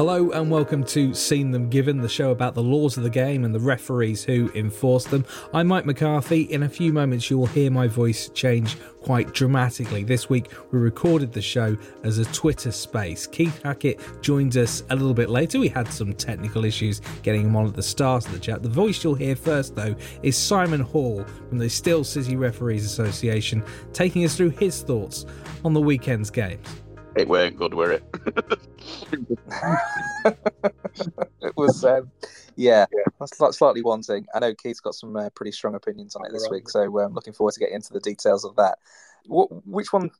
Hello and welcome to Seen Them Given, the show about the laws of the game and the referees who enforce them. I'm Mike McCarthy. In a few moments, you will hear my voice change quite dramatically. This week, we recorded the show as a Twitter space. Keith Hackett joined us a little bit later. We had some technical issues getting him on at the start of the chat. The voice you'll hear first, though, is Simon Hall from the Steel City Referees Association, taking us through his thoughts on the weekend's games. It weren't good, were it? it was, um, yeah, yeah. slightly wanting. I know Keith's got some uh, pretty strong opinions on it this week, so I'm um, looking forward to getting into the details of that. What, which one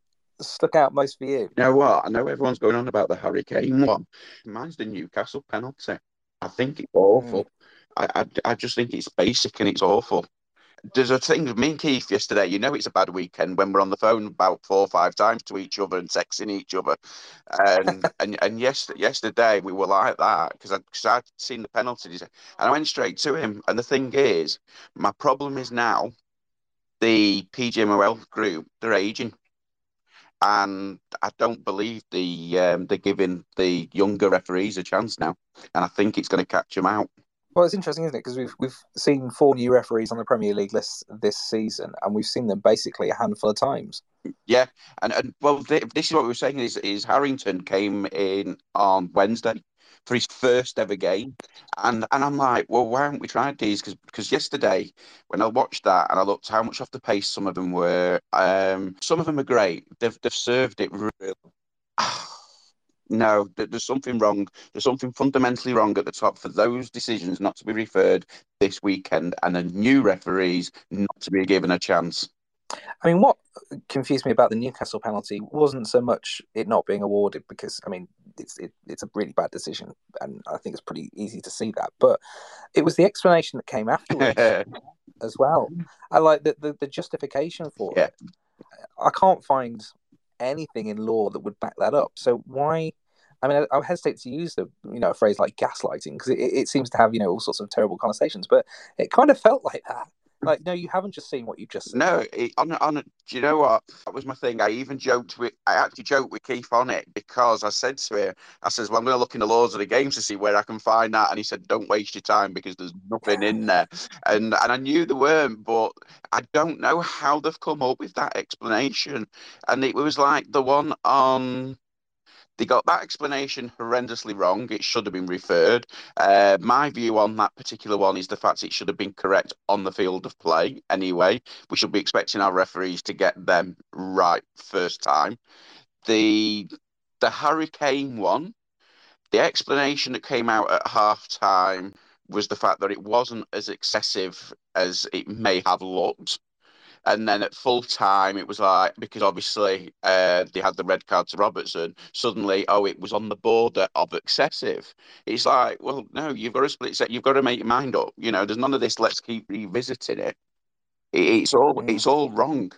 stuck out most for you? You know what? I know everyone's going on about the Harry Kane one. Mine's the Newcastle penalty. I think it's awful. Mm. I, I, I just think it's basic and it's awful there's a thing with me and Keith yesterday. You know, it's a bad weekend when we're on the phone about four or five times to each other and texting each other. And and and yes, yesterday we were like that because because I'd seen the penalties and I went straight to him. And the thing is, my problem is now the PGMOL group they're aging. And I don't believe the um, they're giving the younger referees a chance now, and I think it's going to catch them out. Well, it's interesting, isn't it? Because we've we've seen four new referees on the Premier League list this season, and we've seen them basically a handful of times. Yeah, and, and well, this is what we were saying is is Harrington came in on Wednesday for his first ever game, and and I'm like, well, why haven't we tried these? Because because yesterday when I watched that and I looked how much off the pace some of them were, um, some of them are great. They've they've served it really. no, there's something wrong. There's something fundamentally wrong at the top for those decisions not to be referred this weekend and the new referees not to be given a chance. I mean, what confused me about the Newcastle penalty wasn't so much it not being awarded because I mean it's it, it's a really bad decision and I think it's pretty easy to see that, but it was the explanation that came afterwards as well. I like the, the, the justification for yeah. it. I can't find anything in law that would back that up. So why? I mean, I, I hesitate to use the you know a phrase like gaslighting because it, it seems to have you know all sorts of terrible connotations, but it kind of felt like that. Like, no, you haven't just seen what you've just. Seen. No, it, on on. Do you know what? That was my thing. I even joked with. I actually joked with Keith on it because I said to him, I says, "Well, I'm going to look in the laws of the games to see where I can find that." And he said, "Don't waste your time because there's nothing in there." And and I knew there weren't, but I don't know how they've come up with that explanation. And it was like the one on they got that explanation horrendously wrong. It should have been referred. Uh, my view on that particular one is the fact it should have been correct on the field of play anyway. We should be expecting our referees to get them right first time. The the Harry Kane one, the explanation that came out at half time was the fact that it wasn't as excessive as it may have looked. And then at full time, it was like because obviously uh, they had the red card to Robertson. Suddenly, oh, it was on the border of excessive. It's like, well, no, you've got to split set. You've got to make your mind up. You know, there's none of this. Let's keep revisiting it. it it's all mm. it's all wrong.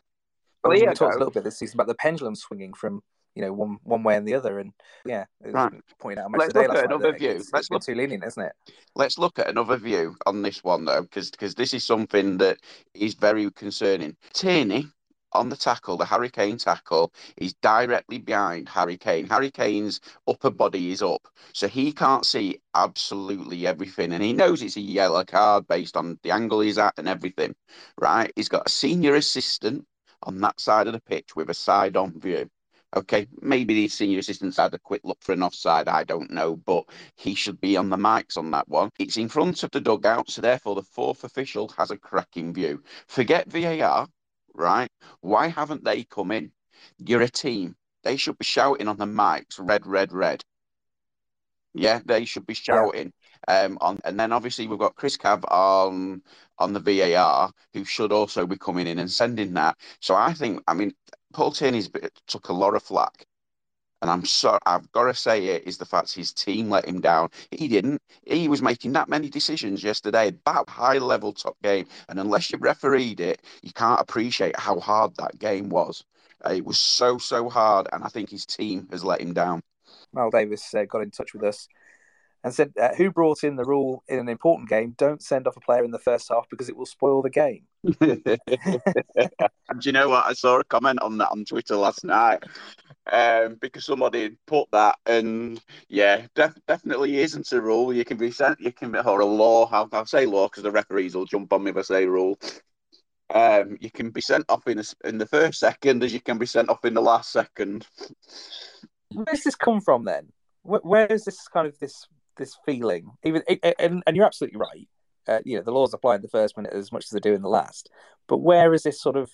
Well, yeah, we talked a little bit this season about the pendulum swinging from you know one one way and the other. And yeah, right. pointed out Let's look at another view. It's, Let's look too lenient, isn't it? Let's look at another view on this one though, because because this is something that is very concerning. Tierney on the tackle, the Harry Kane tackle, is directly behind Harry Kane. Harry Kane's upper body is up, so he can't see absolutely everything, and he knows it's a yellow card based on the angle he's at and everything. Right? He's got a senior assistant on that side of the pitch with a side-on view. Okay, maybe the senior assistants had a quick look for an offside. I don't know, but he should be on the mics on that one. It's in front of the dugout, so therefore the fourth official has a cracking view. Forget VAR, right? Why haven't they come in? You're a team. They should be shouting on the mics, red, red, red. Yeah, they should be shouting. Um, on and then obviously we've got Chris Kavanagh on the VAR, who should also be coming in and sending that. So I think, I mean, Paul Tierney's took a lot of flack. And I'm sorry, I've got to say it is the fact his team let him down. He didn't. He was making that many decisions yesterday, that high level top game. And unless you refereed it, you can't appreciate how hard that game was. it was so, so hard. And I think his team has let him down. Mal Davis uh, got in touch with us and said, uh, "Who brought in the rule in an important game? Don't send off a player in the first half because it will spoil the game." Do you know what? I saw a comment on that on Twitter last night. um, because somebody put that, and yeah, def- definitely isn't a rule. You can be sent, you can be or a law. I'll, I'll say law because the referees will jump on me if I say rule. Um, you can be sent off in a, in the first second as you can be sent off in the last second. Where's this come from then? Where, where is this kind of this this feeling? Even and, and you're absolutely right. Uh, you know the laws apply in the first minute as much as they do in the last. But where is this sort of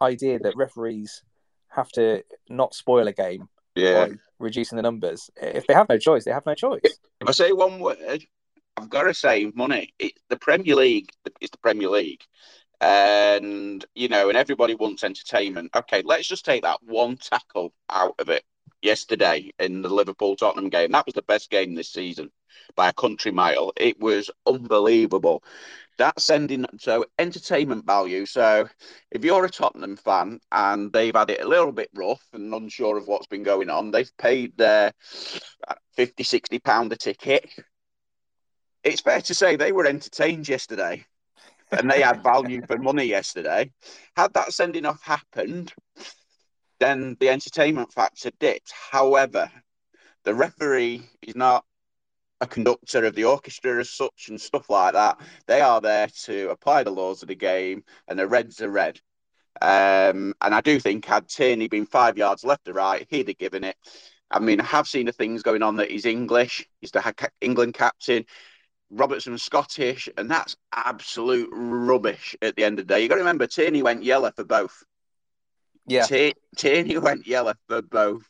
idea that referees have to not spoil a game yeah. by reducing the numbers? If they have no choice, they have no choice. If I say one word, I've got to say money. It, the Premier League is the Premier League and you know, and everybody wants entertainment. Okay, let's just take that one tackle out of it yesterday in the Liverpool Tottenham game. That was the best game this season by a country mile. It was unbelievable. That's sending so entertainment value. So if you're a Tottenham fan and they've had it a little bit rough and unsure of what's been going on, they've paid their uh, 50, 60 pound a ticket. It's fair to say they were entertained yesterday and they had value for money yesterday. Had that sending off happened, then the entertainment factor dipped. However, the referee is not a conductor of the orchestra as such and stuff like that. They are there to apply the laws of the game, and the reds are red. Um, and I do think had Tierney been five yards left or right, he'd have given it. I mean, I have seen the things going on that he's English. He's the England captain. Robertson Scottish, and that's absolute rubbish at the end of the day. You've got to remember, Tierney went yellow for both. Yeah. T- Tierney went yellow for both,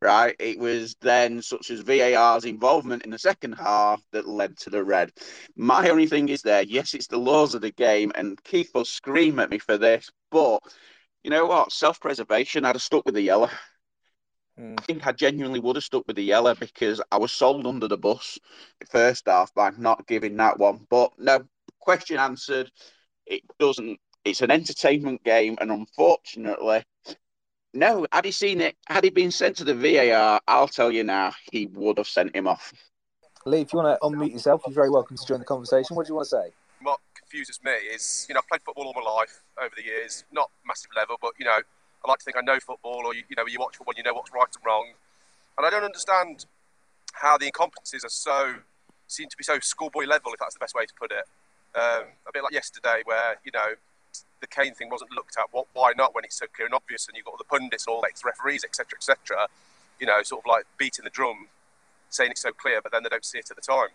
right? It was then such as VAR's involvement in the second half that led to the red. My only thing is there, yes, it's the laws of the game, and Keith will scream at me for this, but you know what? Self preservation, I'd have stuck with the yellow. Mm. I think I genuinely would have stuck with the yellow because I was sold under the bus first half by not giving that one. But no, question answered. It doesn't. It's an entertainment game, and unfortunately, no. Had he seen it, had he been sent to the VAR, I'll tell you now, he would have sent him off. Lee, if you want to unmute yourself, you're very welcome to join the conversation. What do you want to say? What confuses me is, you know, I've played football all my life over the years, not massive level, but you know, I like to think I know football, or you, you know, you watch football, you know what's right and wrong, and I don't understand how the incompetencies are so seem to be so schoolboy level, if that's the best way to put it. Um, a bit like yesterday, where you know the Kane thing wasn't looked at. What, why not? When it's so clear and obvious, and you've got all the pundits, all ex referees, etc., etc. You know, sort of like beating the drum, saying it's so clear, but then they don't see it at the time.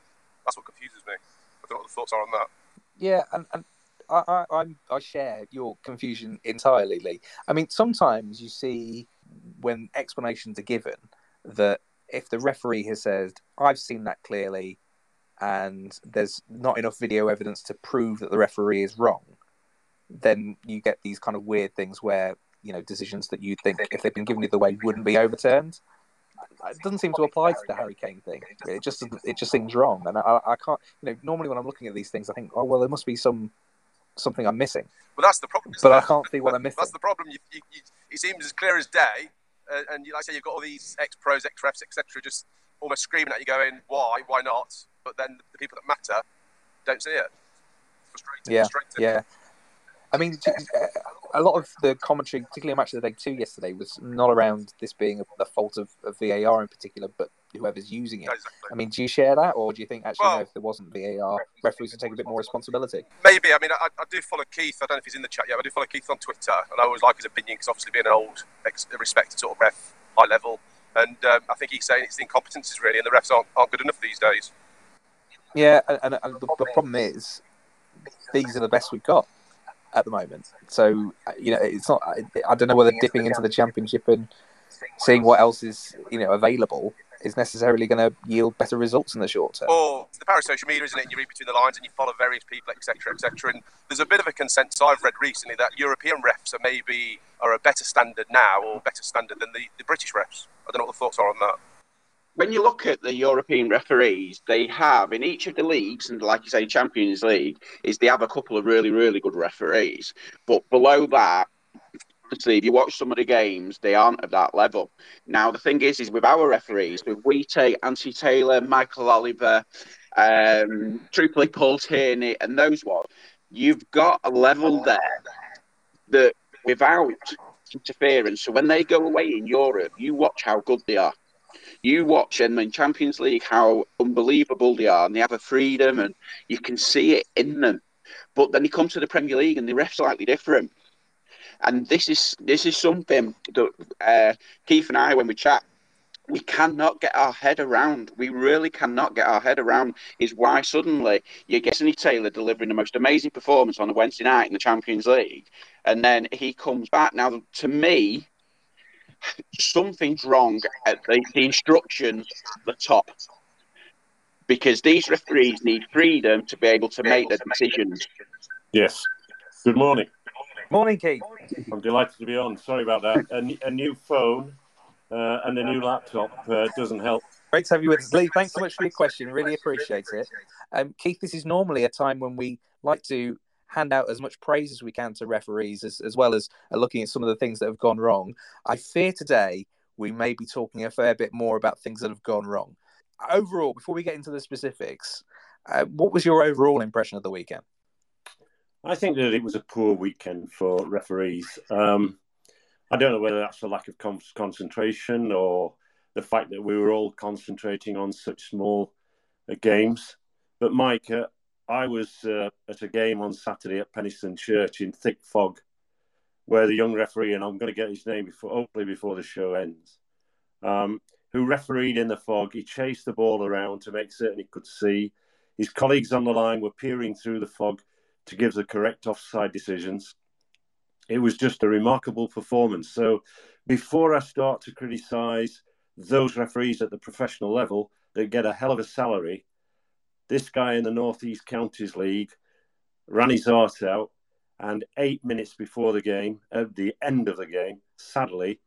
That's what confuses me. I don't know what the thoughts are on that. Yeah, and, and I, I, I share your confusion entirely, Lee. I mean, sometimes you see when explanations are given that if the referee has said, I've seen that clearly, and there's not enough video evidence to prove that the referee is wrong, then you get these kind of weird things where, you know, decisions that you think, if they'd been given either way, wouldn't be overturned. It doesn't seem to apply to the Harry Kane thing. It just it just seems wrong, and I, I can't. You know, normally when I'm looking at these things, I think, oh well, there must be some something I'm missing. Well, that's the problem. But I can't see what I'm missing. That's the problem. You, you, you, it seems as clear as day, uh, and like I say, you've got all these ex pros, ex refs, etc., just almost screaming at you, going, "Why? Why not?" But then the people that matter don't see it. Frustrating. Yeah, frustrating. yeah. I mean, a lot of the commentary, particularly on Match of the Day 2 yesterday, was not around this being the fault of, of VAR in particular, but whoever's using it. Exactly. I mean, do you share that, or do you think actually, well, no, if there wasn't VAR, referees would take a bit more responsibility? Maybe. I mean, I, I, do follow Keith. I don't know if he's in the chat yet. I do follow Keith on Twitter, and I always like his opinion because obviously being an old, respected sort of ref, high level, and um, I think he's saying it's the incompetences really, and the refs aren't, aren't good enough these days. Yeah, and, and the, the problem is these are the best we've got at the moment. So uh, you know, it's not. I don't know whether dipping into the championship and seeing what else is you know available is necessarily going to yield better results in the short term. Or the power of social media, isn't it? You read between the lines and you follow various people, etc., etc. And there's a bit of a consensus I've read recently that European refs are maybe are a better standard now or better standard than the, the British refs. I don't know what the thoughts are on that when you look at the European referees, they have in each of the leagues, and like you say, Champions League, is they have a couple of really, really good referees. But below that, see, if you watch some of the games, they aren't at that level. Now, the thing is, is with our referees, with take Anthony Taylor, Michael Oliver, um, Tripoli Paul Tierney, and those ones, you've got a level there that without interference. So when they go away in Europe, you watch how good they are. You watch them in Champions League how unbelievable they are, and they have a freedom, and you can see it in them. But then you come to the Premier League, and the refs slightly different. And this is this is something that uh, Keith and I, when we chat, we cannot get our head around. We really cannot get our head around is why suddenly you get Anthony Taylor delivering the most amazing performance on a Wednesday night in the Champions League, and then he comes back. Now, to me, something's wrong at the, the instructions at the top because these referees need freedom to be able to make the decisions. Yes. Good morning. Morning, Keith. I'm delighted to be on. Sorry about that. A, a new phone uh, and a new laptop uh, doesn't help. Great to have you with us, Lee. Thanks so much for your question. Really appreciate it. Um, Keith, this is normally a time when we like to hand out as much praise as we can to referees, as, as well as uh, looking at some of the things that have gone wrong. I fear today we may be talking a fair bit more about things that have gone wrong. Overall, before we get into the specifics, uh, what was your overall impression of the weekend? I think that it was a poor weekend for referees. Um, I don't know whether that's a lack of con- concentration or the fact that we were all concentrating on such small uh, games. But Mike, uh, I was uh, at a game on Saturday at Penistone Church in thick fog, where the young referee, and I'm going to get his name before, hopefully before the show ends, um, who refereed in the fog. He chased the ball around to make certain he could see. His colleagues on the line were peering through the fog to give the correct offside decisions it was just a remarkable performance. So before I start to criticise those referees at the professional level that get a hell of a salary, this guy in the Northeast Counties League ran his heart out, and eight minutes before the game, at the end of the game, sadly,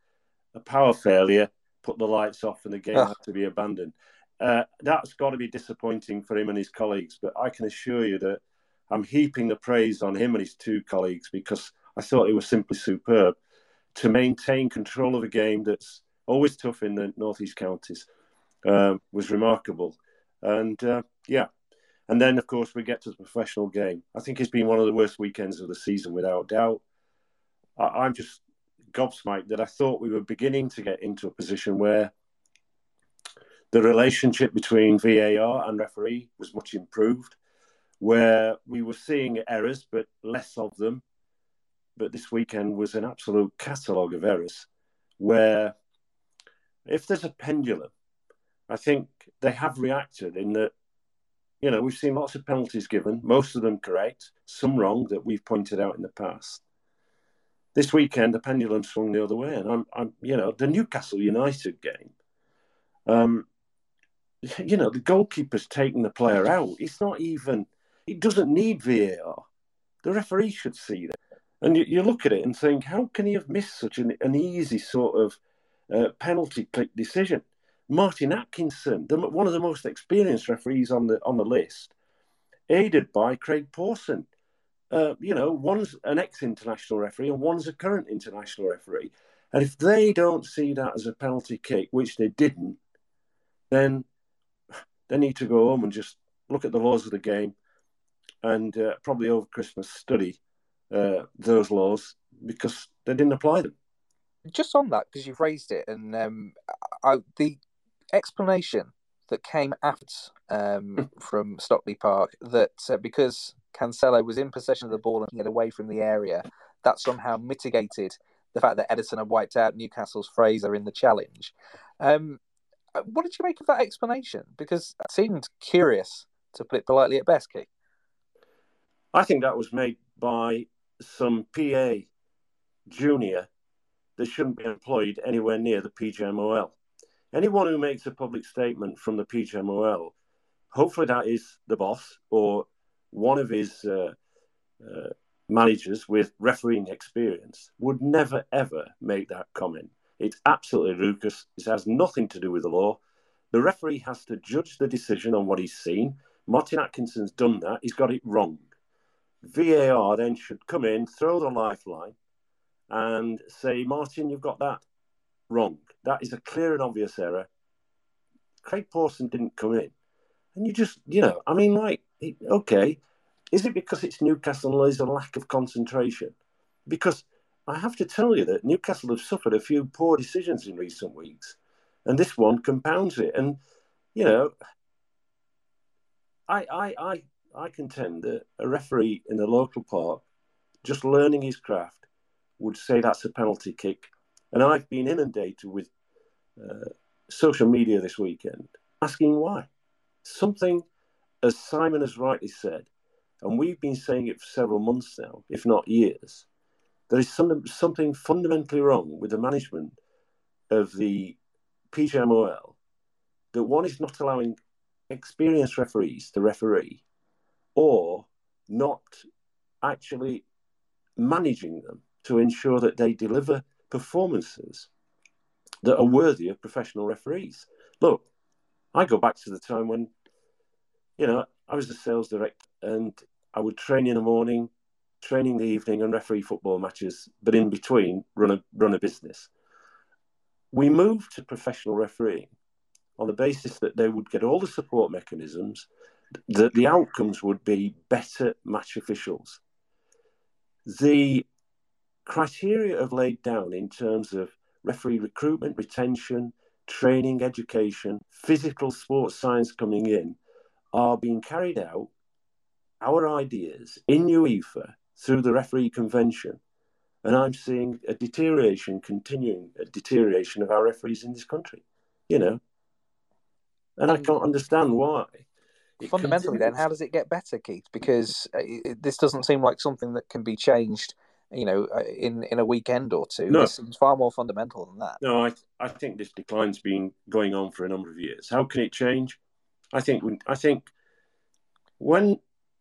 a power failure put the lights off and the game had to be abandoned. Uh, that's got to be disappointing for him and his colleagues, but I can assure you that I'm heaping the praise on him and his two colleagues because I thought it was simply superb to maintain control of a game that's always tough in the northeast counties. Um, was remarkable, and uh, yeah, and then of course we get to the professional game. I think it's been one of the worst weekends of the season without doubt. I, I'm just gobsmacked that I thought we were beginning to get into a position where the relationship between VAR and referee was much improved, where we were seeing errors but less of them, but this weekend was an absolute catalogue of errors where if there's a pendulum, I think they have reacted in that, you know, we've seen lots of penalties given, most of them correct, some wrong that we've pointed out in the past. This weekend, the pendulum swung the other way, and I'm, I'm you know, the Newcastle United game. Um, you know, the goalkeeper's taking the player out. It's not even, it doesn't need VAR. The referee should see that. And you, you look at it and think, how can he have missed such an, an easy sort of uh, penalty click decision? Martin Atkinson, the, one of the most experienced referees on the on the list, aided by Craig Pawson. Uh, you know, one's an ex-international referee and one's a current international referee. And if they don't see that as a penalty kick, which they didn't, then they need to go home and just look at the laws of the game and uh, probably over Christmas study uh, those laws because they didn't apply them. Just on that, because you've raised it, and um, I, the explanation that came after um, hmm. from Stockley Park that uh, because Cancelo was in possession of the ball and get away from the area, that somehow mitigated the fact that Ederson had wiped out Newcastle's Fraser in the challenge. Um, uh, what did you make of that explanation? Because it seemed curious, to put it politely at best, Keith. I think that was made by some PA junior that shouldn't be employed anywhere near the PGMOL. Anyone who makes a public statement from the PGMOL, hopefully that is the boss or one of his uh, uh, managers with refereeing experience, would never ever make that comment. It's absolutely ludicrous. It has nothing to do with the law. The referee has to judge the decision on what he's seen. Martin Atkinson's done that. He's got it wrong. VAR then should come in, throw the lifeline, and say, Martin, you've got that wrong. That is a clear and obvious error. Craig Pawson didn't come in. And you just, you know, I mean, like, okay, is it because it's Newcastle or is a lack of concentration? Because I have to tell you that Newcastle have suffered a few poor decisions in recent weeks, and this one compounds it. And you know, I I I I contend that a referee in a local park, just learning his craft, would say that's a penalty kick. And I've been inundated with uh, social media this weekend asking why. Something, as Simon has rightly said, and we've been saying it for several months now, if not years, there is some, something fundamentally wrong with the management of the PGMOL that one is not allowing experienced referees to referee or not actually managing them to ensure that they deliver performances that are worthy of professional referees. Look, I go back to the time when, you know, I was the sales director and I would train in the morning, train in the evening, and referee football matches, but in between, run a run a business. We moved to professional refereeing on the basis that they would get all the support mechanisms, that the outcomes would be better match officials. The criteria have laid down in terms of referee recruitment, retention, training, education, physical sports science coming in are being carried out. Our ideas in UEFA through the referee convention, and I'm seeing a deterioration, continuing a deterioration of our referees in this country. You know, and I can't understand why. Fundamentally, then, how does it get better, Keith? Because uh, this doesn't seem like something that can be changed you know, uh, in in a weekend or two. No. This seems far more fundamental than that. No, I I think this decline's been going on for a number of years. How can it change? I think when, I think when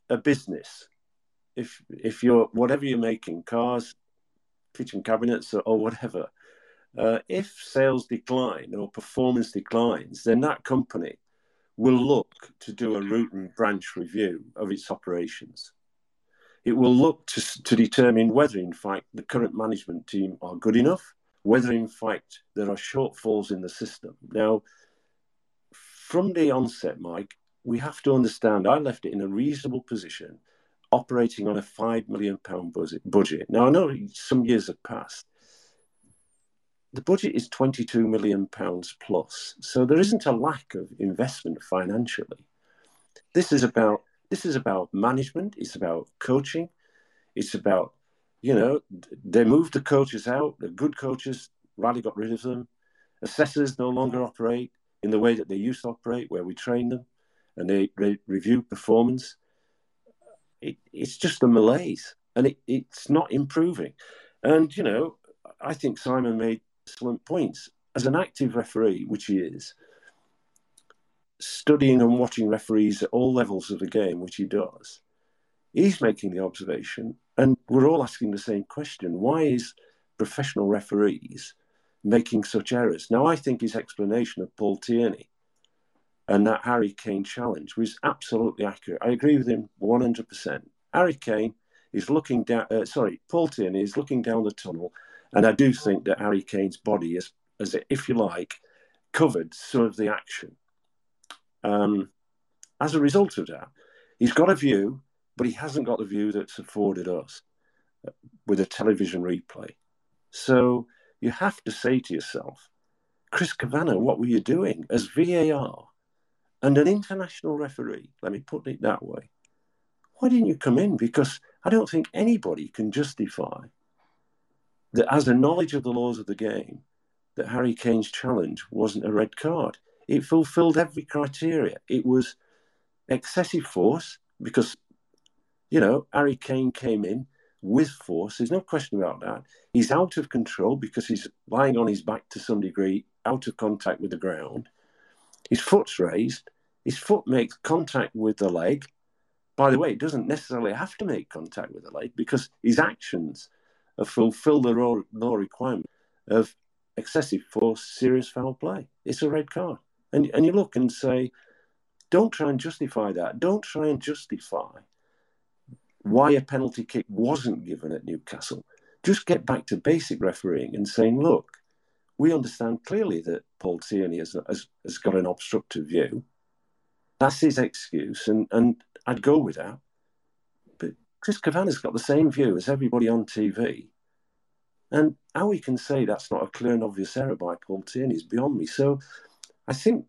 a business, if if you're whatever you're making, cars, kitchen cabinets, or, or whatever, uh, if sales decline or performance declines, then that company will look to do a root and branch review of its operations it will look to, to determine whether, in fact, the current management team are good enough, whether, in fact, there are shortfalls in the system. Now, from the onset, Mike, we have to understand I left it in a reasonable position, operating on a £5 million budget. Now, I know some years have passed. The budget is £22 million plus, so there isn't a lack of investment financially. This is about this is about management. It's about coaching. It's about, you know, they moved the coaches out. The good coaches, Riley got rid of them. Assessors no longer operate in the way that they used to operate, where we train them and they, review performance. It, it's just a malaise and it, it's not improving. And, you know, I think Simon made excellent points. As an active referee, which he is, studying and watching referees at all levels of the game, which he does, he's making the observation, and we're all asking the same question: Why is professional referees making such errors? Now, I think his explanation of Paul Tierney and that Harry Kane challenge was absolutely accurate. I agree with him 100%. Harry Kane is looking down. Uh, sorry, Paul Tierney is looking down the tunnel, and I do think that Harry Kane's body is, as if you like, covered some of the action um, as a result of that, he's got a view, but he hasn't got the view that's afforded us with a television replay. So you have to say to yourself, Chris Kavanagh, what were you doing as VAR and an international referee? Let me put it that way. Why didn't you come in? Because I don't think anybody can justify that, as a knowledge of the laws of the game, that Harry Kane's challenge wasn't a red card. It fulfilled every criteria. It was excessive force because, you know, Harry Kane came in with force. There's no question about that. He's out of control because he's lying on his back to some degree, out of contact with the ground. His foot's raised. His foot makes contact with the leg. By the way, it doesn't necessarily have to make contact with the leg because his actions have fulfilled the law requirement of excessive force, serious foul play. It's a red card. And, and you look and say, don't try and justify that. Don't try and justify why a penalty kick wasn't given at Newcastle. Just get back to basic refereeing and saying, look, we understand clearly that Paul Tierney has, has, has got an obstructive view. That's his excuse, and, and I'd go with that. But Chris Kavanagh's got the same view as everybody on TV. And how we can say that's not a clear and obvious error by Paul Tierney is beyond me. So I think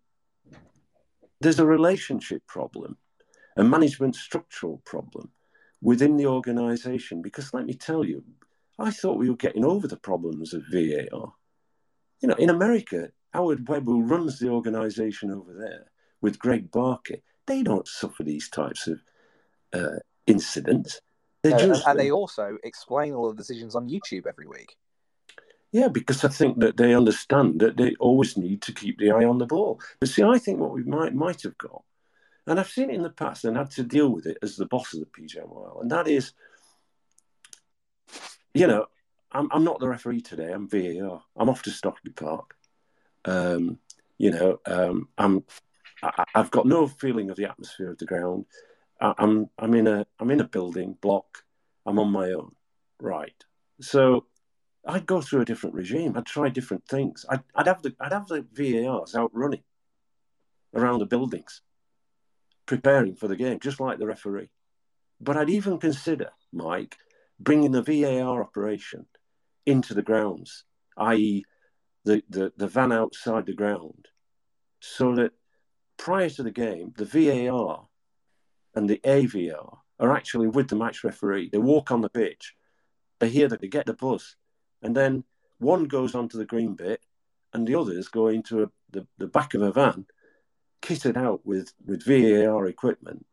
there's a relationship problem, a management structural problem within the organisation. Because let me tell you, I thought we were getting over the problems of VAR. You know, in America, Howard Webb, who runs the organisation over there with Greg Barker, they don't suffer these types of uh, incidents. Uh, just, and they also explain all the decisions on YouTube every week. Yeah, because I think that they understand that they always need to keep the eye on the ball. But see, I think what we might might have got, and I've seen it in the past and had to deal with it as the boss of the PGMOL, and that is, you know, I'm, I'm not the referee today. I'm VAR. I'm off to Stockley Park. Um, you know, um, I'm I, have got no feeling of the atmosphere of the ground. I, I'm I'm in a I'm in a building block. I'm on my own, right? So I'd go through a different regime. I'd try different things. I'd, I'd have the I'd have the VARs out running around the buildings, preparing for the game, just like the referee. But I'd even consider, Mike, bringing the VAR operation into the grounds, i.e., the, the, the van outside the ground, so that prior to the game, the VAR and the AVR are actually with the match referee. They walk on the pitch, they hear that they get the buzz, and then one goes onto the green bit, and the others go into a, the, the back of a van, kitted out with, with VAR equipment.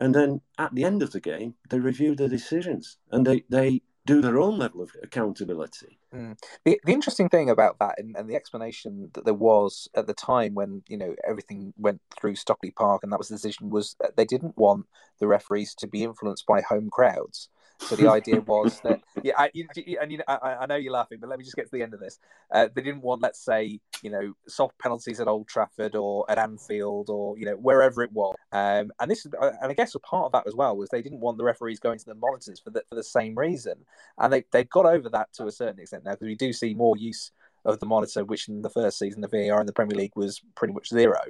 And then at the end of the game, they review the decisions and they, they do their own level of accountability. Mm. The, the interesting thing about that and, and, the explanation that there was at the time when you know everything went through Stockley Park and that was the decision was they didn't want the referees to be influenced by home crowds. So the idea was that, yeah, I, you, and you know, I, I, know you're laughing, but let me just get to the end of this. Uh, they didn't want, let's say, you know, soft penalties at Old Trafford or at Anfield or you know wherever it was. Um, and this, is, uh, and I guess a part of that as well was they didn't want the referees going to the monitors for the for the same reason, and they they got over that to a certain extent now because we do see more use of the monitor, which in the first season the VAR in the Premier League was pretty much zero.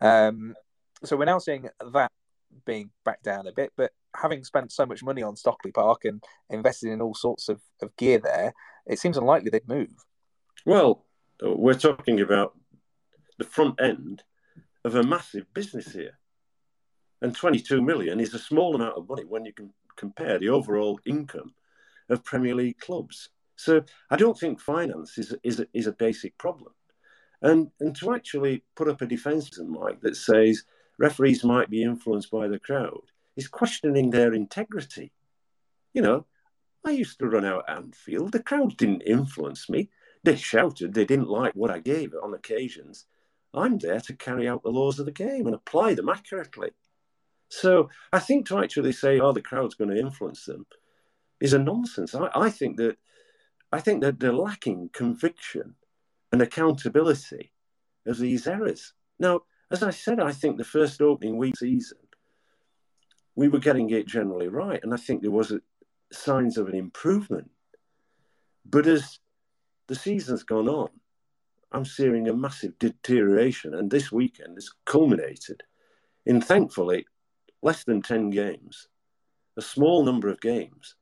Um, so we're now seeing that being back down a bit, but having spent so much money on Stockley Park and invested in all sorts of, of gear there, it seems unlikely they'd move. Well, we're talking about the front end of a massive business here. And 22 million is a small amount of money when you can compare the overall income of Premier League clubs. So I don't think finance is, is, a, is a basic problem. And, and to actually put up a defence, Mike, that says referees might be influenced by the crowd is questioning their integrity. You know, I used to run out Anfield. The crowd didn't influence me. They shouted they didn't like what I gave on occasions. I'm there to carry out the laws of the game and apply them accurately. So I think to actually say, oh, the crowd's going to influence them is a nonsense. I, I think that I think that they're lacking conviction and accountability of these errors. Now, as I said, I think the first opening week season, we were getting it generally right. And I think there was a, signs of an improvement. But as the season's gone on, I'm seeing a massive deterioration. And this weekend has culminated in, thankfully, less than 10 games, a small number of games,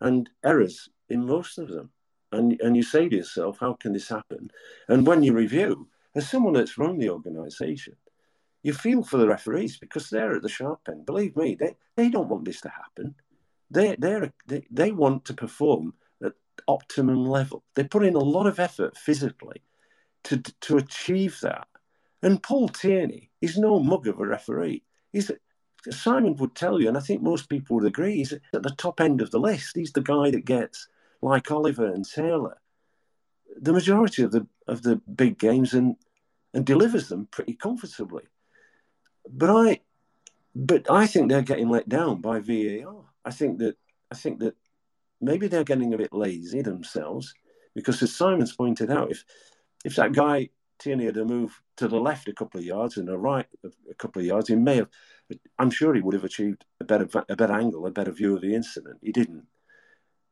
and errors in most of them. And, and you say to yourself, how can this happen? And when you review, as someone that's run the organisation, you feel for the referees because they're at the sharp end. Believe me, they, they don't want this to happen. They, they're, they, they want to perform at optimum level. They put in a lot of effort physically to, to achieve that. And Paul Tierney is no mug of a referee. He's Simon would tell you, and I think most people would agree, he's at the top end of the list. He's the guy that gets, like Oliver and Taylor, the majority of the of the big games and and delivers them pretty comfortably. But I, but I think they're getting let down by VAR. I think that I think that maybe they're getting a bit lazy themselves because, as Simon's pointed out, if if that guy Tierney had moved to the left a couple of yards and the right a couple of yards, he may have. I'm sure he would have achieved a better a better angle, a better view of the incident. He didn't,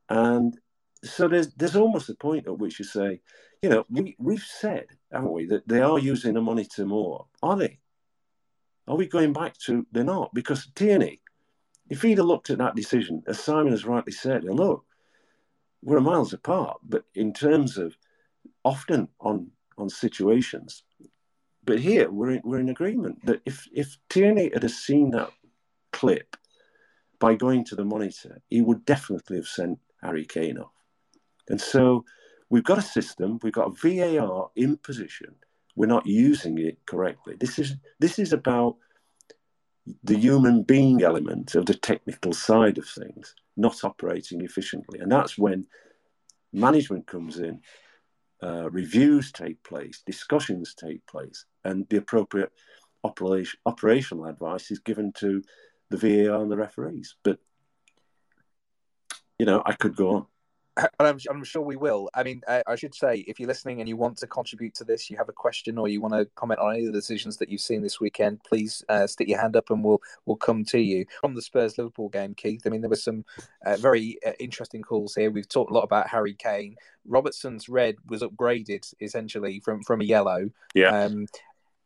and so there's there's almost a point at which you say, you know, we we've said, haven't we, that they are using the monitor more. Are they? Are we going back to they're not? Because Tierney, if he'd have looked at that decision, as Simon has rightly said, and look, we're miles apart. But in terms of often on on situations, but here we're in, we're in agreement that if if Tierney had seen that clip by going to the monitor, he would definitely have sent Harry Kane off. And so we've got a system, we've got a VAR in position. We're not using it correctly. This is this is about the human being element of the technical side of things not operating efficiently, and that's when management comes in, uh, reviews take place, discussions take place, and the appropriate operation, operational advice is given to the VAR and the referees. But you know, I could go on. I'm, I'm, sure we will. I mean, I, I, should say, if you're listening and you want to contribute to this, you have a question or you want to comment on any of the decisions that you've seen this weekend, please uh, stick your hand up and we'll we'll come to you. From the Spurs Liverpool game, Keith, I mean, there were some uh, very uh, interesting calls here. We've talked a lot about Harry Kane. Robertson's red was upgraded essentially from from a yellow. Yeah. Um,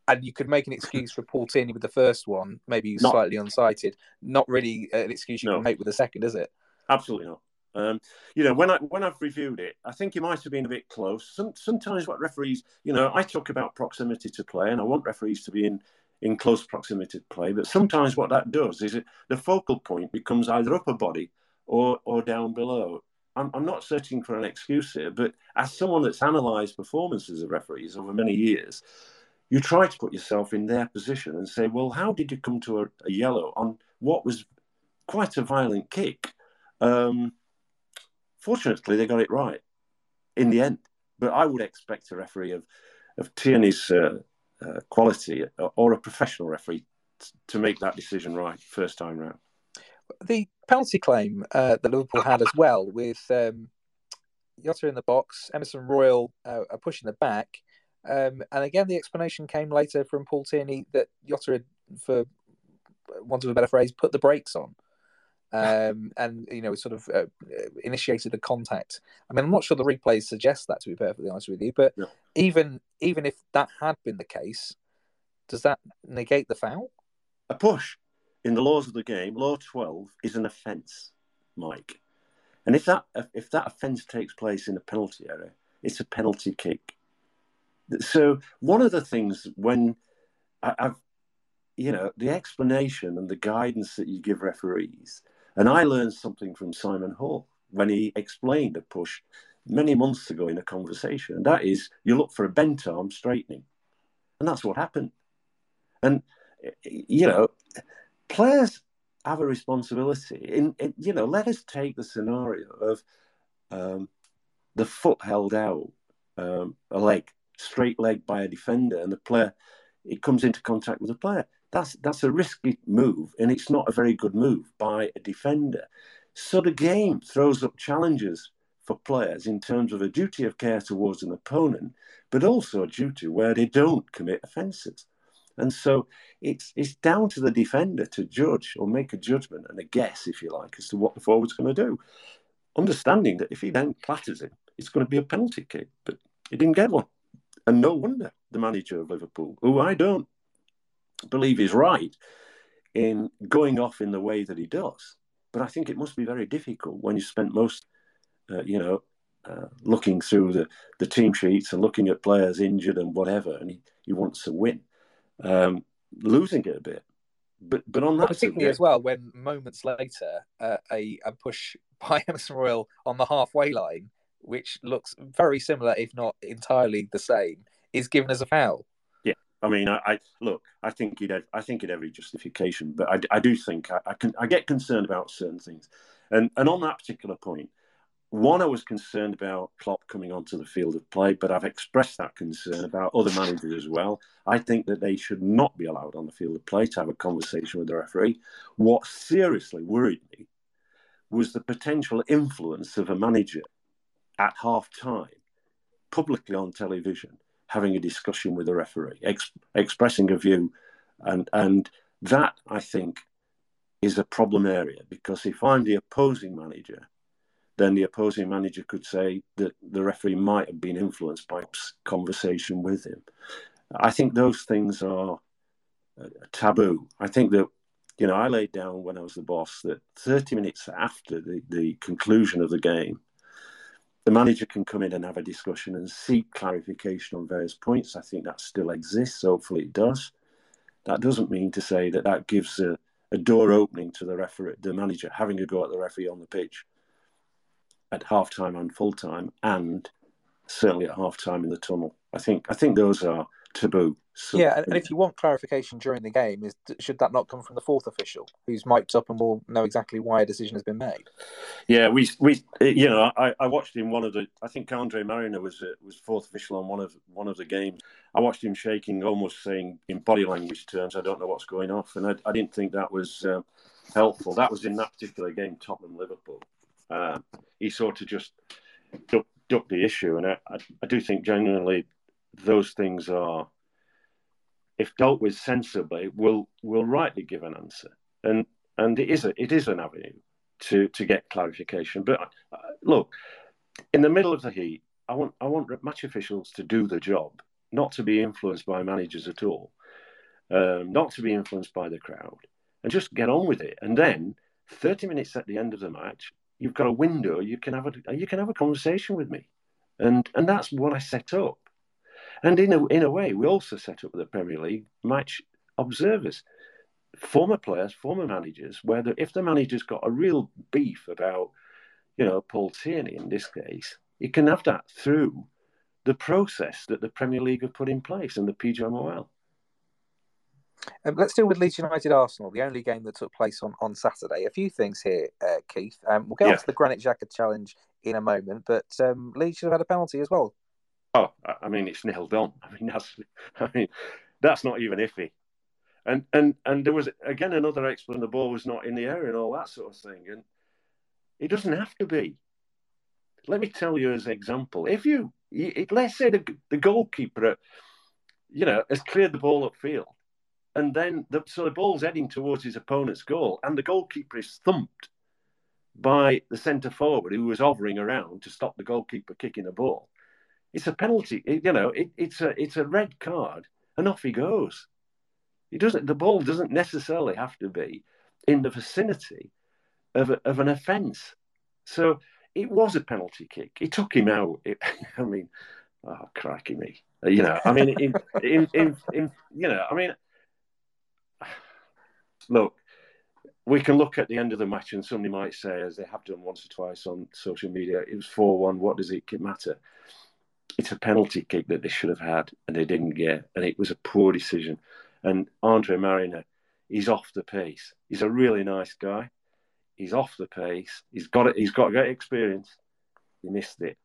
and you could make an excuse for Paul Tierney with the first one, maybe not, slightly unsighted. Not really an excuse you no. can make with the second, is it? Absolutely not. Um, you know, when I when I've reviewed it, I think it might have been a bit close. Some, sometimes what referees, you know, I talk about proximity to play, and I want referees to be in in close proximity to play. But sometimes what that does is it, the focal point becomes either upper body or or down below. I'm, I'm not searching for an excuse here, but as someone that's analysed performances of referees over many years, you try to put yourself in their position and say, well, how did you come to a, a yellow on what was quite a violent kick? Um, Fortunately, they got it right in the end. But I would expect a referee of, of Tierney's uh, uh, quality or a professional referee to make that decision right first time round. The penalty claim uh, that Liverpool had as well, with um, Jota in the box, Emerson Royal uh, pushing the back, um, and again the explanation came later from Paul Tierney that Jota had, for want of a better phrase, put the brakes on um, and you know sort of uh, initiated a contact. I mean, I'm not sure the replays suggest that to be perfectly honest with you, but no. even even if that had been the case, does that negate the foul? A push in the laws of the game, law 12 is an offence, Mike. And if that if that offence takes place in a penalty area, it's a penalty kick. So one of the things when I, I've you know the explanation and the guidance that you give referees and I learned something from Simon Hall when he explained a push many months ago in a conversation. And that is, you look for a bent arm straightening. And that's what happened. And, you know, players have a responsibility. In, in you know, let us take the scenario of um, the foot held out, um, a leg, straight leg by a defender, and the player, it comes into contact with the player that's that's a risky move, and it's not a very good move by a defender. So the game throws up challenges for players in terms of a duty of care towards an opponent, but also a duty where they don't commit offences. And so it's it's down to the defender to judge or make a judgment and a guess, if you like, as to what the forward's going to do. Understanding that if he then clatters him, it's going to be a penalty kick, but he didn't get one. And no wonder the manager of Liverpool, who I don't believe he's right in going off in the way that he does. But I think it must be very difficult when you spent most, uh, you know, uh, looking through the, the team sheets and looking at players injured and whatever, and he, he wants to win, um, losing it a bit. But but on that, particularly subject, as well, when moments later uh, a a push by Emerson Royal on the halfway line, which looks very similar, if not entirely the same, is given as a foul. I mean, I, I, look. I think he'd. Have, I think he'd every justification, but I, I do think I, I, can. I get concerned about certain things, and and on that particular point, one, I was concerned about Klopp coming onto the field of play, but I've expressed that concern about other managers as well. I think that they should not be allowed on the field of play to have a conversation with the referee. What seriously worried me was the potential influence of a manager at half time, publicly on television having a discussion with a referee, ex- expressing a view, and and that I think is a problem area because if I'm the opposing manager, then the opposing manager could say that the referee might have been influenced by conversation with him. I think those things are uh, taboo. I think that you know I laid down when I was the boss that 30 minutes after the, the conclusion of the game, the manager can come in and have a discussion and seek clarification on various points. I think that still exists. Hopefully, it does. That doesn't mean to say that that gives a, a door opening to the referee, the manager having a go at the referee on the pitch at half time and full time, and certainly at half time in the tunnel. I think I think those are taboo. So, yeah, and, if you want clarification during the game, is should that not come from the fourth official, who's mic'd up and will know exactly why a decision has been made? Yeah, we we you know I, I watched him one of the I think Andre Marriner was uh, was fourth official on one of one of the games. I watched him shaking, almost saying in body language terms, "I don't know what's going off," and I, I didn't think that was uh, helpful. That was in that particular game, Tottenham Liverpool. Uh, he sort of just ducked, ducked the issue, and I, I, I do think genuinely those things are if dealt with sensibly, will will rightly give an answer, and and it is a, it is an avenue to to get clarification. But uh, look, in the middle of the heat, I want I want match officials to do the job, not to be influenced by managers at all, um, not to be influenced by the crowd, and just get on with it. And then, thirty minutes at the end of the match, you've got a window. You can have a you can have a conversation with me, and and that's what I set up. And in a, in a way, we also set up the Premier League match observers, former players, former managers, where the, if the manager's got a real beef about, you know, Paul Tierney in this case, you can have that through the process that the Premier League have put in place and the PGMOL. Um, let's deal with Leeds United Arsenal, the only game that took place on, on Saturday. A few things here, uh, Keith. Um, we'll get yeah. on to the Granit Xhaka challenge in a moment, but um, Leeds should have had a penalty as well. Oh, I mean, it's nailed on. I mean, that's, I mean, that's not even iffy. And and and there was again another explanation. The ball was not in the air and all that sort of thing. And it doesn't have to be. Let me tell you as an example. If you, let's say the, the goalkeeper, uh, you know, has cleared the ball upfield, and then the, so the ball's heading towards his opponent's goal, and the goalkeeper is thumped by the centre forward who was hovering around to stop the goalkeeper kicking the ball it's a penalty. It, you know, it, it's a it's a red card, and off he goes. He doesn't. The ball doesn't necessarily have to be in the vicinity of a, of an offence. So it was a penalty kick. It took him out. It, I mean, oh crikey me. You know, I mean, in, in, in, in, you know, I mean, look, we can look at the end of the match and somebody might say, as they have done once or twice on social media, it was 4 1. What does it matter? It's a penalty kick that they should have had and they didn't get, and it was a poor decision. And Andre Marriner, he's off the pace. He's a really nice guy. He's off the pace. He's got it. He's got great experience. He missed it,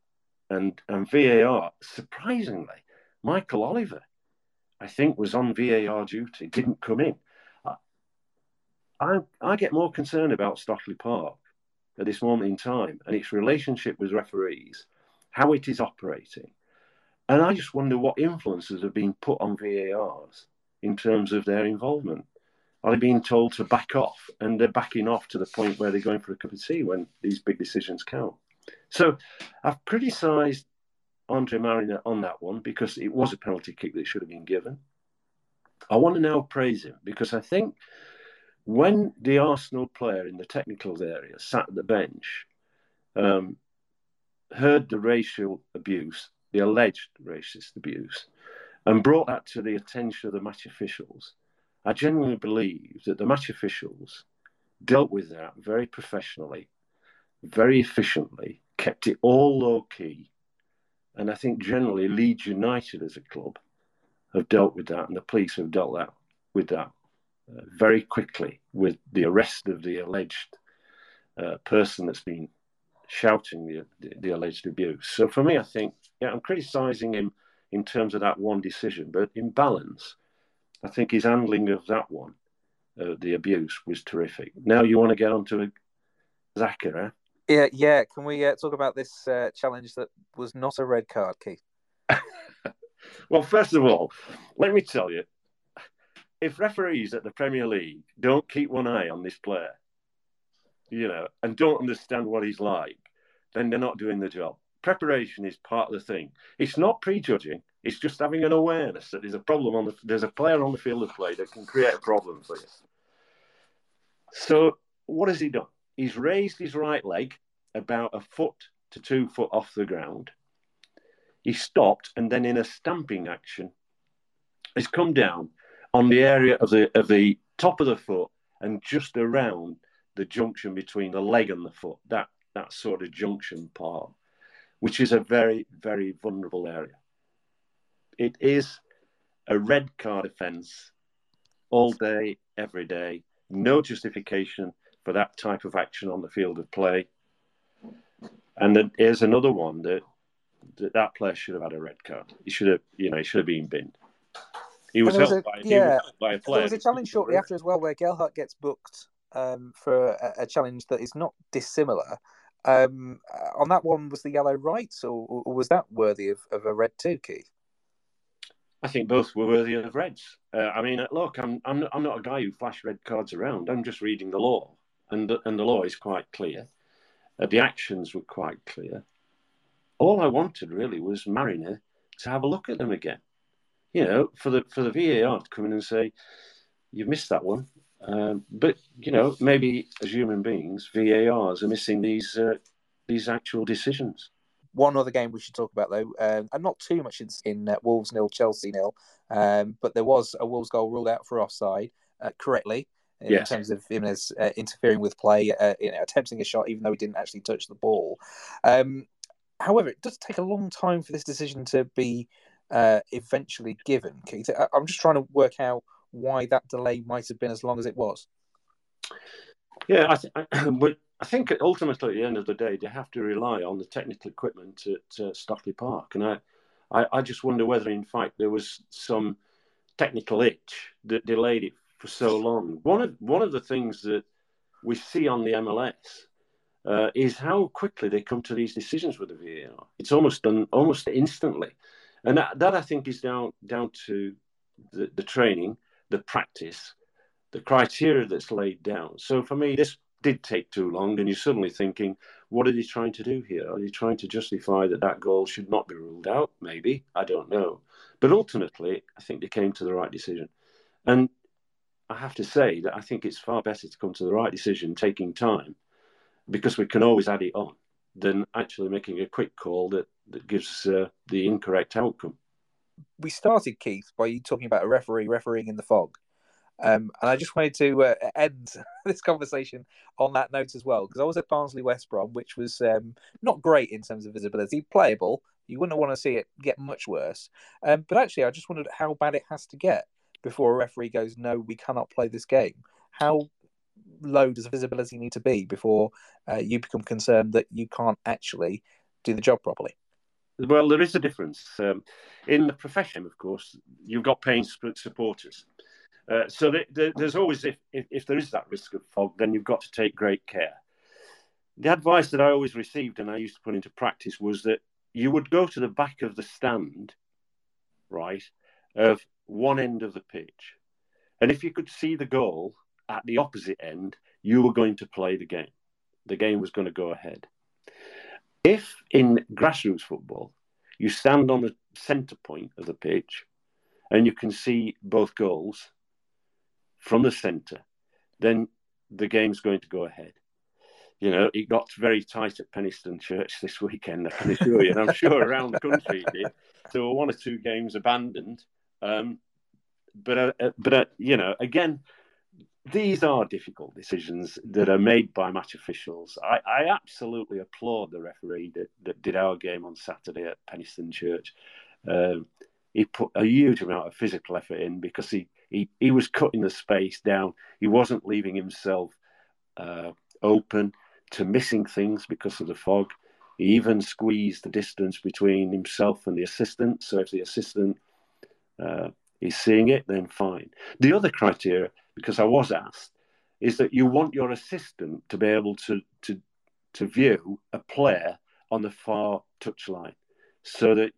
and and VAR surprisingly, Michael Oliver, I think, was on VAR duty. Didn't come in. I I get more concerned about Stockley Park at this moment in time and its relationship with referees how it is operating. And I just wonder what influences have been put on VARs in terms of their involvement. Are they being told to back off and they're backing off to the point where they're going for a cup of tea when these big decisions count? So I've criticised Andre Marriner on that one because it was a penalty kick that should have been given. I want to now praise him because I think when the Arsenal player in the technical area sat at the bench, um, heard the racial abuse, the alleged racist abuse, and brought that to the attention of the match officials, I genuinely believe that the match officials dealt with that very professionally, very efficiently, kept it all low key. And I think generally Leeds United as a club have dealt with that, and the police have dealt that with that uh, very quickly with the arrest of the alleged uh, person that's been shouting the, the, the alleged abuse. So for me, I think yeah, I'm criticising him in terms of that one decision, but in balance, I think his handling of that one, uh, the abuse, was terrific. Now you want to get on to Xhaka, eh? Yeah, yeah. Can we uh, talk about this uh, challenge that was not a red card, Keith? well, first of all, let me tell you, if referees at the Premier League don't keep one eye on this player, you know, and don't understand what he's like, then they're not doing the job. Preparation is part of the thing. It's not prejudging. It's just having an awareness that there's a problem on the there's a player on the field of play that can create a problem for you. So what has he done? He's raised his right leg about a foot to two foot off the ground. He stopped and then, in a stamping action, has come down on the area of the of the top of the foot and just around the junction between the leg and the foot. That that sort of junction part, which is a very very vulnerable area. It is a red card offence all day, every day. No justification for that type of action on the field of play. And then here's another one that that, that player should have had a red card. He should have, you know, he should have been binned. He was helped a, by, yeah, was by a player. There was a challenge shortly after as well where Gelhardt gets booked um, for a, a, challenge that is not dissimilar. Um, uh, on that one, was the yellow right, or, or was that worthy of, of a red too, Keith? I think both were worthy of reds. Uh, I mean, look, I'm I'm not, I'm not a guy who flash red cards around. I'm just reading the law, and the, and the law is quite clear. Uh, the actions were quite clear. All I wanted really was Marriner to have a look at them again. You know, for the for the VAR to come in and say, "You've missed that one." Um, but you know, maybe as human beings, VARs are missing these uh, these actual decisions. One other game we should talk about though, um, and not too much in, in uh, Wolves nil, Chelsea nil, um, but there was a Wolves goal ruled out for offside uh, correctly in yes. terms of him as uh, interfering with play, uh, you know, attempting a shot even though he didn't actually touch the ball. Um, however, it does take a long time for this decision to be uh, eventually given. Keith, I'm just trying to work out why that delay might have been as long as it was. Yeah, I, th- I, but I think ultimately, at the end of the day, they have to rely on the technical equipment at uh, Stockley Park, and I, I, I, just wonder whether, in fact, there was some technical itch that delayed it for so long. One of one of the things that we see on the MLS uh, is how quickly they come to these decisions with the VAR. It's almost done almost instantly, and that, that I think is down down to the, the training, the practice, the criteria that's laid down. So for me, this did take too long, and you're suddenly thinking, what are they trying to do here? Are they trying to justify that that goal should not be ruled out? Maybe I don't know, but ultimately, I think they came to the right decision, and I have to say that I think it's far better to come to the right decision taking time, because we can always add it on, than actually making a quick call that that gives uh, the incorrect outcome. We started Keith by you talking about a referee refereeing in the fog. Um, and I just wanted to uh, end this conversation on that note as well, because I was at Barnsley West Brom, which was um, not great in terms of visibility, playable. You wouldn't want to see it get much worse. Um, but actually, I just wondered how bad it has to get before a referee goes, no, we cannot play this game. How low does visibility need to be before uh, you become concerned that you can't actually do the job properly? Well, there is a difference. Um, in the profession, of course, you've got paying supporters. Uh, so there's always, if, if, if, there is that risk of fog, then you've got to take great care. The advice that I always received and I used to put into practice was that you would go to the back of the stand, right, of one end of the pitch. And if you could see the goal at the opposite end, you were going to play the game. The game was going to go ahead. If in grassroots football, you stand on the centre point of the pitch and you can see both goals, from the centre, then the game's going to go ahead. You know, it got very tight at Penistone Church this weekend, I can assure you, and I'm sure around the country it did. There were one or two games abandoned. Um, but, uh, uh, but uh, you know, again, these are difficult decisions that are made by match officials. I, I absolutely applaud the referee that, that, did our game on Saturday at Penistone Church. Um, he put a huge amount of physical effort in because he he, he was cutting the space down. He wasn't leaving himself uh, open to missing things because of the fog. He even squeezed the distance between himself and the assistant. So if the assistant uh, is seeing it, then fine. The other criteria, because I was asked, is that you want your assistant to be able to to to view a player on the far touchline, so that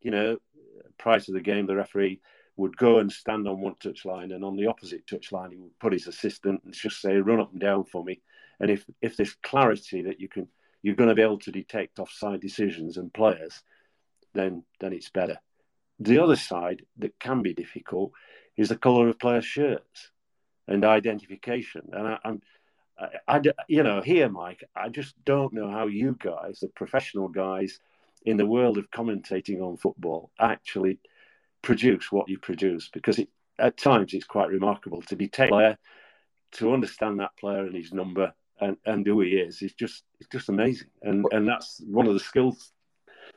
you know prior to the game the referee would go and stand on one touchline, and on the opposite touchline, he would put his assistant and just say, "Run up and down for me." And if if there's clarity that you can, you're going to be able to detect offside decisions and players, then then it's better. The other side that can be difficult is the colour of players' shirts and identification. And I, am I, I, you know, here, Mike, I just don't know how you guys, the professional guys in the world of commentating on football, actually produce what you produce because it, at times it's quite remarkable to be taken to understand that player and his number and, and who he is. It's just it's just amazing, and and that's one of the skills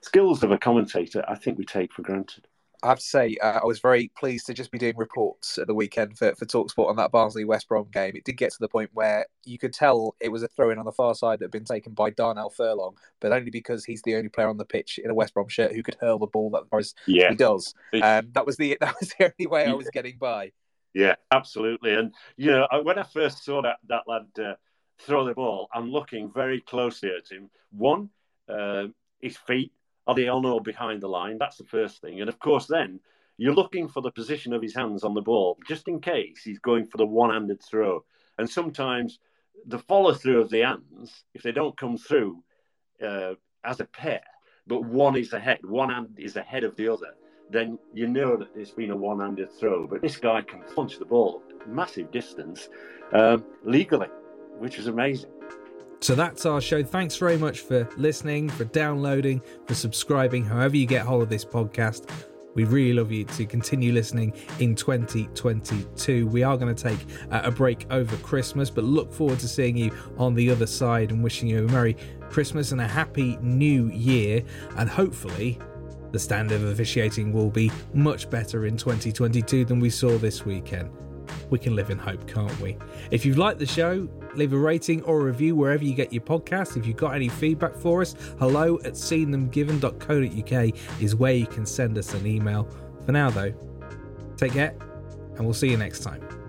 skills of a commentator. I think we take for granted. I have to say, uh, I was very pleased to just be doing reports at the weekend for, for Talksport on that Barnsley West Brom game. It did get to the point where you could tell it was a throw in on the far side that had been taken by Darnell Furlong, but only because he's the only player on the pitch in a West Brom shirt who could hurl the ball that far as yeah. he does. Um, that was the that was the only way I was getting by. Yeah, absolutely. And you know, when I first saw that that lad uh, throw the ball, I'm looking very closely at him. One, uh, his feet are they on or behind the line? That's the first thing. And of course, then you're looking for the position of his hands on the ball, just in case he's going for the one-handed throw. And sometimes the follow-through of the hands, if they don't come through uh, as a pair, but one is ahead, one hand is ahead of the other, then you know that it's been a one-handed throw. But this guy can punch the ball massive distance um, legally, which is amazing. So that's our show. Thanks very much for listening, for downloading, for subscribing, however you get hold of this podcast. We really love you to continue listening in 2022. We are going to take a break over Christmas, but look forward to seeing you on the other side and wishing you a Merry Christmas and a Happy New Year. And hopefully, the standard of officiating will be much better in 2022 than we saw this weekend. We can live in hope, can't we? If you've liked the show, leave a rating or a review wherever you get your podcast. If you've got any feedback for us, hello at seeingthemgiven.co.uk is where you can send us an email. For now, though, take care and we'll see you next time.